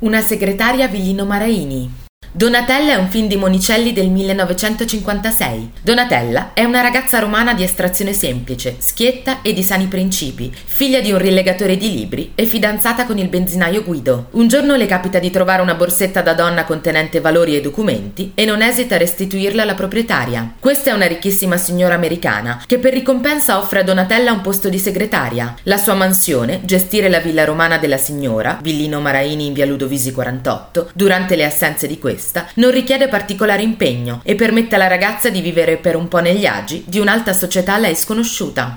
Una segretaria Villino Maraini. Donatella è un film di Monicelli del 1956. Donatella è una ragazza romana di estrazione semplice, schietta e di sani principi, figlia di un rilegatore di libri e fidanzata con il benzinaio Guido. Un giorno le capita di trovare una borsetta da donna contenente valori e documenti e non esita a restituirla alla proprietaria. Questa è una ricchissima signora americana che per ricompensa offre a Donatella un posto di segretaria. La sua mansione, gestire la villa romana della signora, Villino Maraini in via Ludovisi 48, durante le assenze di questa non richiede particolare impegno e permette alla ragazza di vivere per un po' negli agi di un'alta società a lei sconosciuta.